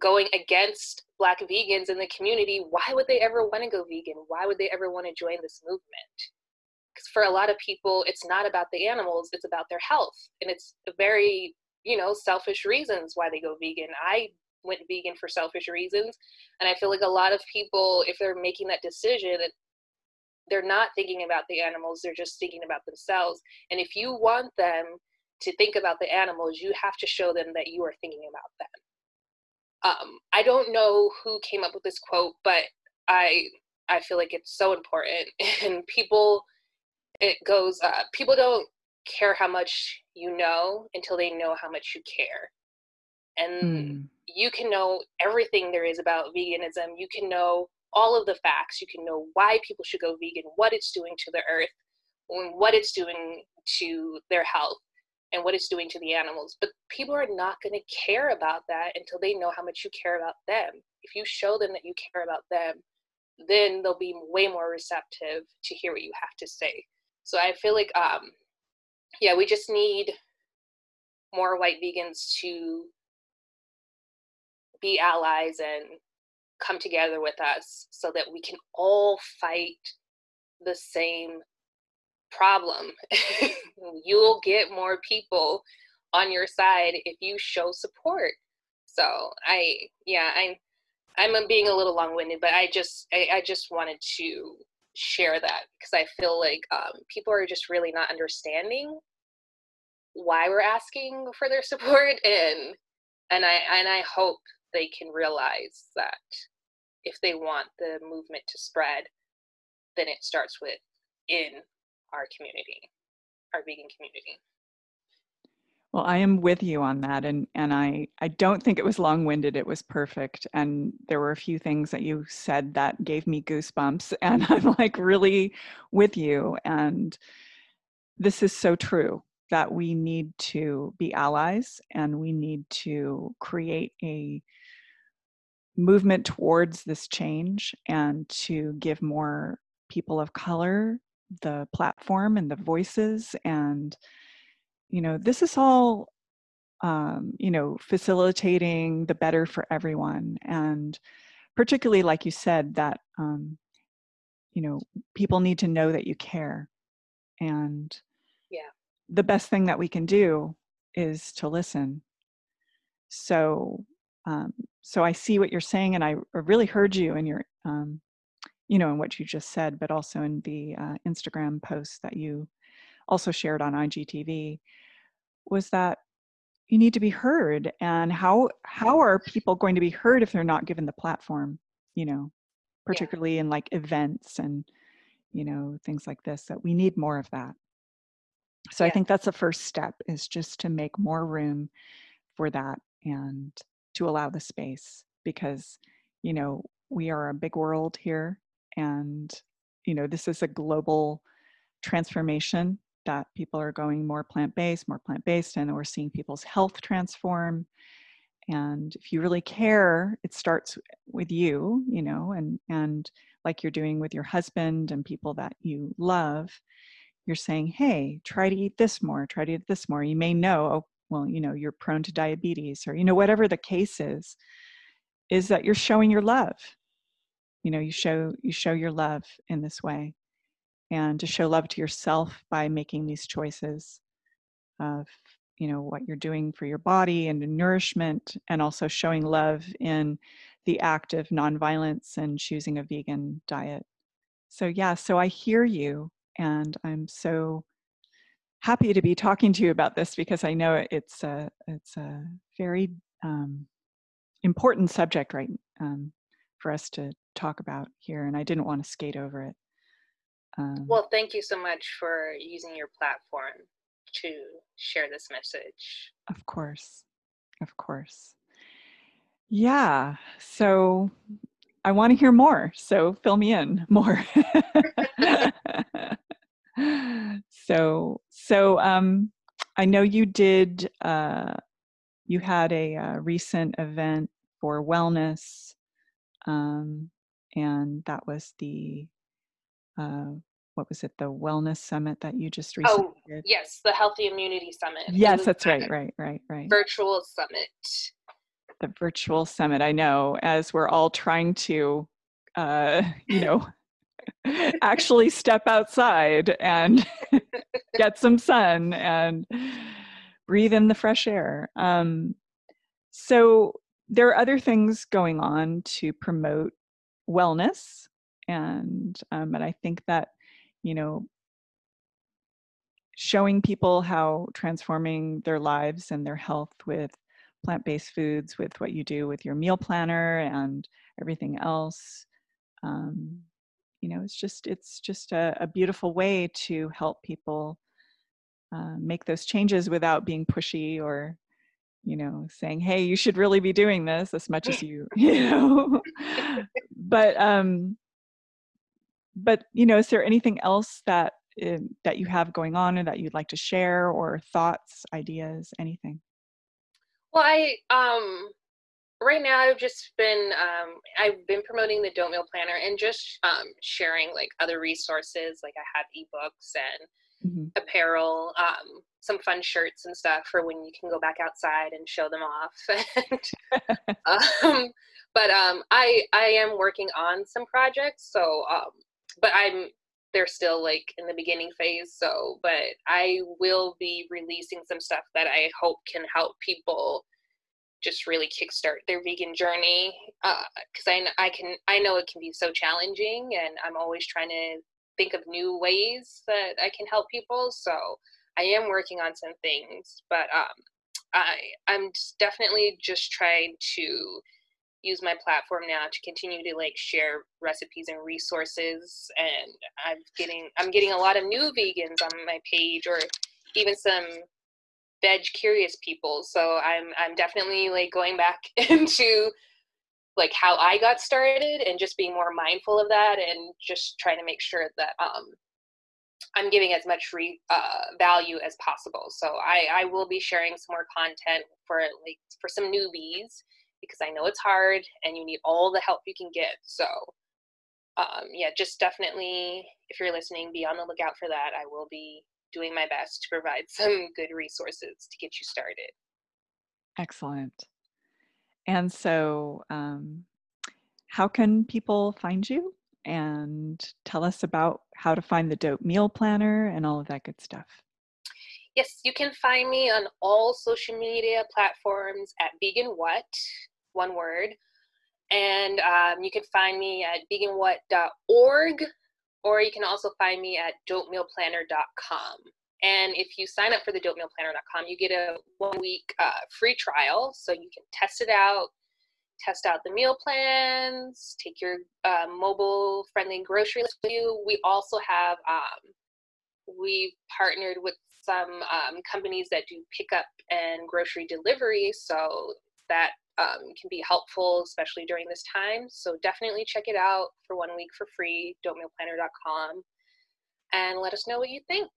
going against black vegans in the community, why would they ever want to go vegan? Why would they ever want to join this movement? Because for a lot of people, it's not about the animals, it's about their health. And it's very, you know, selfish reasons why they go vegan. I went vegan for selfish reasons. And I feel like a lot of people, if they're making that decision, they're not thinking about the animals, they're just thinking about themselves. And if you want them to think about the animals, you have to show them that you are thinking about them. Um, I don't know who came up with this quote, but I I feel like it's so important. And people, it goes, uh, people don't care how much you know until they know how much you care. And mm you can know everything there is about veganism. You can know all of the facts. You can know why people should go vegan, what it's doing to the earth, what it's doing to their health, and what it's doing to the animals. But people are not going to care about that until they know how much you care about them. If you show them that you care about them, then they'll be way more receptive to hear what you have to say. So I feel like, um, yeah, we just need more white vegans to be allies and come together with us so that we can all fight the same problem. You'll get more people on your side if you show support. So I, yeah, I'm, I'm being a little long-winded, but I just, I, I just wanted to share that because I feel like um, people are just really not understanding why we're asking for their support, and and I and I hope they can realize that if they want the movement to spread, then it starts with in our community, our vegan community. Well, I am with you on that, and and I I don't think it was long-winded. It was perfect, and there were a few things that you said that gave me goosebumps, and I'm like really with you. And this is so true that we need to be allies, and we need to create a movement towards this change, and to give more people of color the platform and the voices and you know this is all um, you know facilitating the better for everyone. And particularly like you said that um, you know people need to know that you care. And yeah. the best thing that we can do is to listen. So um, so i see what you're saying and i really heard you in your um, you know in what you just said but also in the uh, instagram post that you also shared on igtv was that you need to be heard and how how are people going to be heard if they're not given the platform you know particularly yeah. in like events and you know things like this that we need more of that so yeah. i think that's the first step is just to make more room for that and to allow the space because you know we are a big world here and you know this is a global transformation that people are going more plant-based, more plant-based, and we're seeing people's health transform. And if you really care, it starts with you, you know, and and like you're doing with your husband and people that you love, you're saying, hey, try to eat this more, try to eat this more. You may know, oh, well, you know, you're prone to diabetes, or you know, whatever the case is, is that you're showing your love. You know, you show you show your love in this way and to show love to yourself by making these choices of you know what you're doing for your body and nourishment and also showing love in the act of nonviolence and choosing a vegan diet so yeah so i hear you and i'm so happy to be talking to you about this because i know it's a it's a very um, important subject right um, for us to talk about here and i didn't want to skate over it um, well, thank you so much for using your platform to share this message. Of course. Of course. Yeah. So I want to hear more. So fill me in more. so so um I know you did uh you had a, a uh, recent event for wellness um and that was the uh, what was it, the wellness summit that you just recently oh, did? Yes, the Healthy Immunity Summit. Yes, that's right, right, right, right. Virtual summit. The virtual summit. I know, as we're all trying to, uh, you know, actually step outside and get some sun and breathe in the fresh air. Um, so there are other things going on to promote wellness and um, and I think that you know showing people how transforming their lives and their health with plant-based foods with what you do with your meal planner and everything else um, you know it's just it's just a, a beautiful way to help people uh, make those changes without being pushy or you know saying hey you should really be doing this as much as you you know but um but you know, is there anything else that uh, that you have going on or that you'd like to share, or thoughts, ideas, anything? Well, I um right now I've just been um, I've been promoting the Dope Meal Planner and just um, sharing like other resources. Like I have ebooks and mm-hmm. apparel, um, some fun shirts and stuff for when you can go back outside and show them off. and, um, but um, I I am working on some projects, so um, but I'm they're still like in the beginning phase. So, but I will be releasing some stuff that I hope can help people just really kickstart their vegan journey. Because uh, I I can I know it can be so challenging, and I'm always trying to think of new ways that I can help people. So I am working on some things, but um, I I'm definitely just trying to use my platform now to continue to like share recipes and resources and i'm getting i'm getting a lot of new vegans on my page or even some veg curious people. So I'm I'm definitely like going back into like how I got started and just being more mindful of that and just trying to make sure that um I'm giving as much free uh, value as possible. So I, I will be sharing some more content for like for some newbies because I know it's hard and you need all the help you can get. So um, yeah, just definitely if you're listening, be on the lookout for that. I will be doing my best to provide some good resources to get you started. Excellent. And so, um, how can people find you? And tell us about how to find the dope meal planner and all of that good stuff. Yes, you can find me on all social media platforms at Vegan What, one word. And um, you can find me at veganwhat.org, or you can also find me at dopemealplanner.com. And if you sign up for the dopemealplanner.com, you get a one week uh, free trial. So you can test it out, test out the meal plans, take your uh, mobile friendly grocery list with you. We also have, um, we've partnered with some um, companies that do pickup and grocery delivery. So that um, can be helpful, especially during this time. So definitely check it out for one week for free, dopemealplanner.com, and let us know what you think.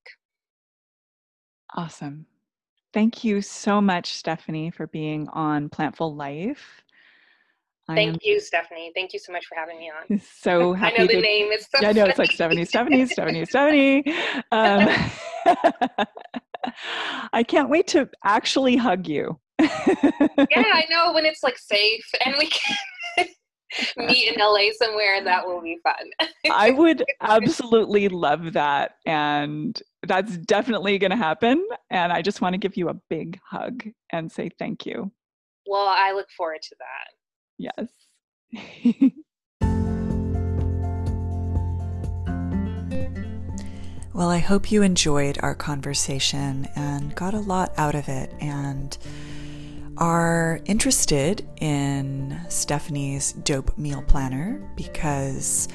Awesome. Thank you so much, Stephanie, for being on Plantful Life. Thank you, Stephanie. Thank you so much for having me on. So happy. I know to, the name. It's so yeah, I know it's like Stephanie, Stephanie, Stephanie, Stephanie. Um, I can't wait to actually hug you. Yeah, I know when it's like safe and we can meet in LA somewhere, that will be fun. I would absolutely love that. And that's definitely going to happen. And I just want to give you a big hug and say thank you. Well, I look forward to that. Yes. Well, I hope you enjoyed our conversation and got a lot out of it and are interested in Stephanie's dope meal planner because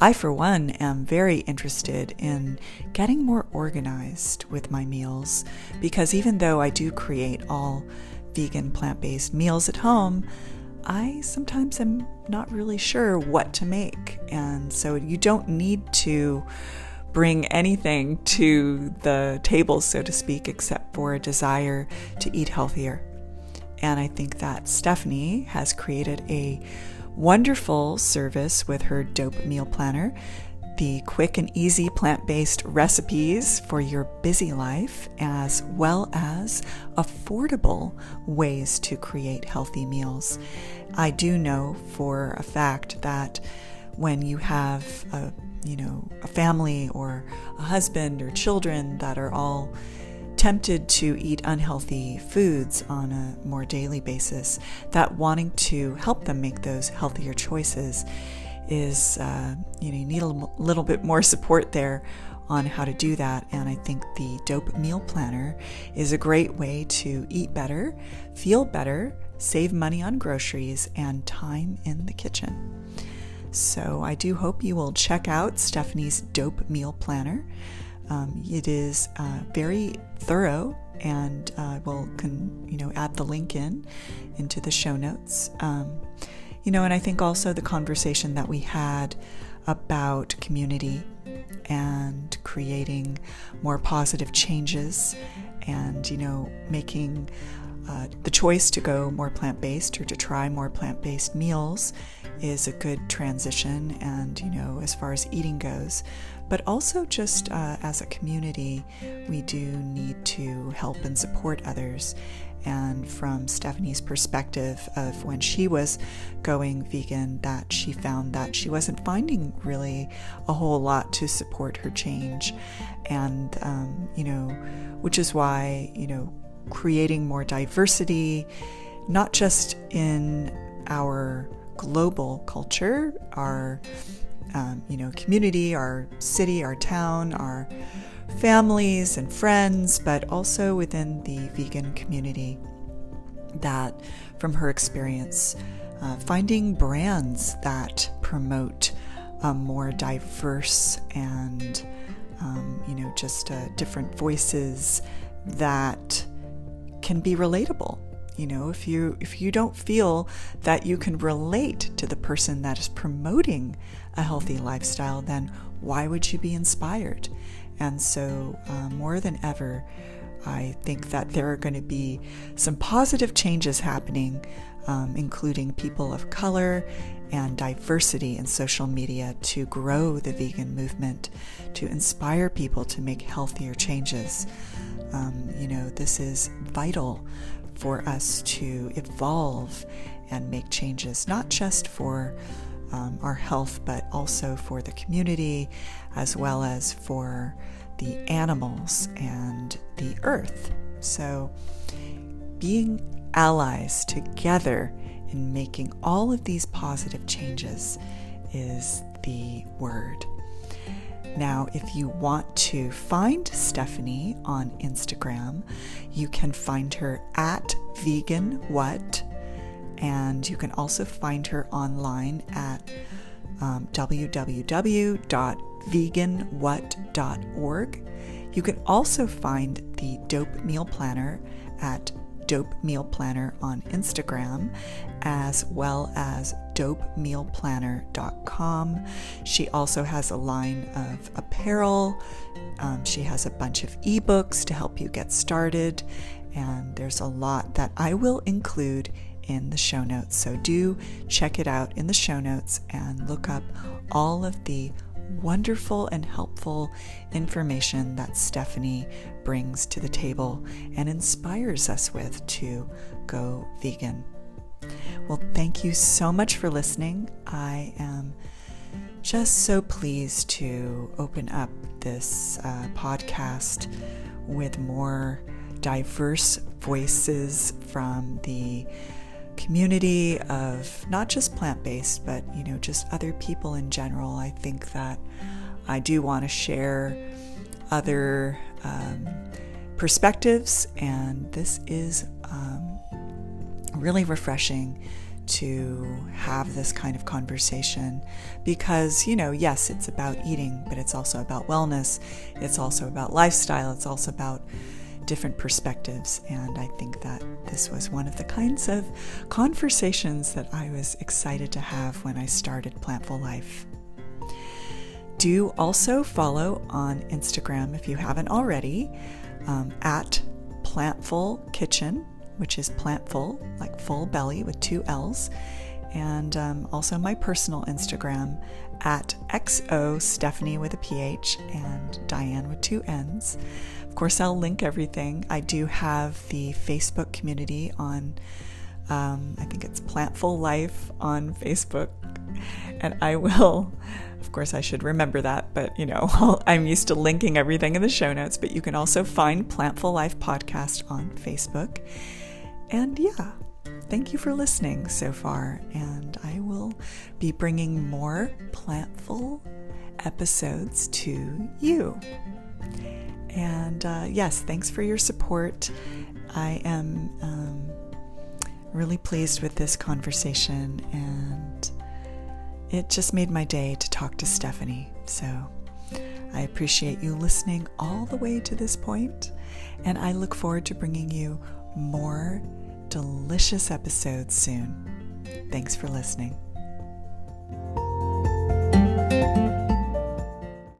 I, for one, am very interested in getting more organized with my meals because even though I do create all vegan plant based meals at home, I sometimes am not really sure what to make. And so you don't need to bring anything to the table, so to speak, except for a desire to eat healthier. And I think that Stephanie has created a wonderful service with her dope meal planner the quick and easy plant based recipes for your busy life, as well as affordable ways to create healthy meals. I do know for a fact that when you have a you know a family or a husband or children that are all tempted to eat unhealthy foods on a more daily basis, that wanting to help them make those healthier choices is, uh, you know, you need a little bit more support there on how to do that. And I think the Dope Meal Planner is a great way to eat better, feel better, save money on groceries, and time in the kitchen. So I do hope you will check out Stephanie's Dope Meal Planner. Um, it is uh, very thorough, and uh, we'll can you know add the link in into the show notes. Um, you know, and I think also the conversation that we had about community and creating more positive changes, and you know making uh, the choice to go more plant based or to try more plant based meals is a good transition. And, you know, as far as eating goes, but also just uh, as a community, we do need to help and support others. And from Stephanie's perspective of when she was going vegan, that she found that she wasn't finding really a whole lot to support her change. And, um, you know, which is why, you know, creating more diversity, not just in our global culture, our um, you know community, our city, our town, our families and friends, but also within the vegan community. That, from her experience, uh, finding brands that promote a more diverse and um, you know just uh, different voices that can be relatable. You know, if you if you don't feel that you can relate to the person that is promoting a healthy lifestyle, then why would you be inspired? And so, uh, more than ever, I think that there are going to be some positive changes happening, um, including people of color and diversity in social media to grow the vegan movement, to inspire people to make healthier changes. Um, you know, this is vital for us to evolve and make changes, not just for um, our health, but also for the community, as well as for the animals and the earth. So, being allies together in making all of these positive changes is the word. Now, if you want to find Stephanie on Instagram, you can find her at vegan what, and you can also find her online at um, www.veganwhat.org. You can also find the Dope Meal Planner at Dope Meal Planner on Instagram, as well as dopemealplanner.com. She also has a line of apparel. Um, she has a bunch of ebooks to help you get started, and there's a lot that I will include in the show notes. So do check it out in the show notes and look up all of the wonderful and helpful information that Stephanie brings to the table and inspires us with to go vegan. Well, thank you so much for listening. I am just so pleased to open up this uh, podcast with more diverse voices from the community of not just plant based, but you know, just other people in general. I think that I do want to share other um, perspectives, and this is um, really refreshing to have this kind of conversation because, you know, yes, it's about eating, but it's also about wellness, it's also about lifestyle, it's also about different perspectives. And I think that this was one of the kinds of conversations that I was excited to have when I started Plantful Life. Do also follow on Instagram if you haven't already um, at Plantful Kitchen, which is Plantful, like full belly with two L's, and um, also my personal Instagram at XO Stephanie with a PH and Dianne with two N's. Of course, I'll link everything. I do have the Facebook community on, um, I think it's Plantful Life on Facebook. And I will, of course, I should remember that, but you know, I'm used to linking everything in the show notes. But you can also find Plantful Life Podcast on Facebook. And yeah, thank you for listening so far. And I will be bringing more Plantful episodes to you. And uh, yes, thanks for your support. I am um, really pleased with this conversation, and it just made my day to talk to Stephanie. So I appreciate you listening all the way to this point, and I look forward to bringing you more delicious episode soon. Thanks for listening.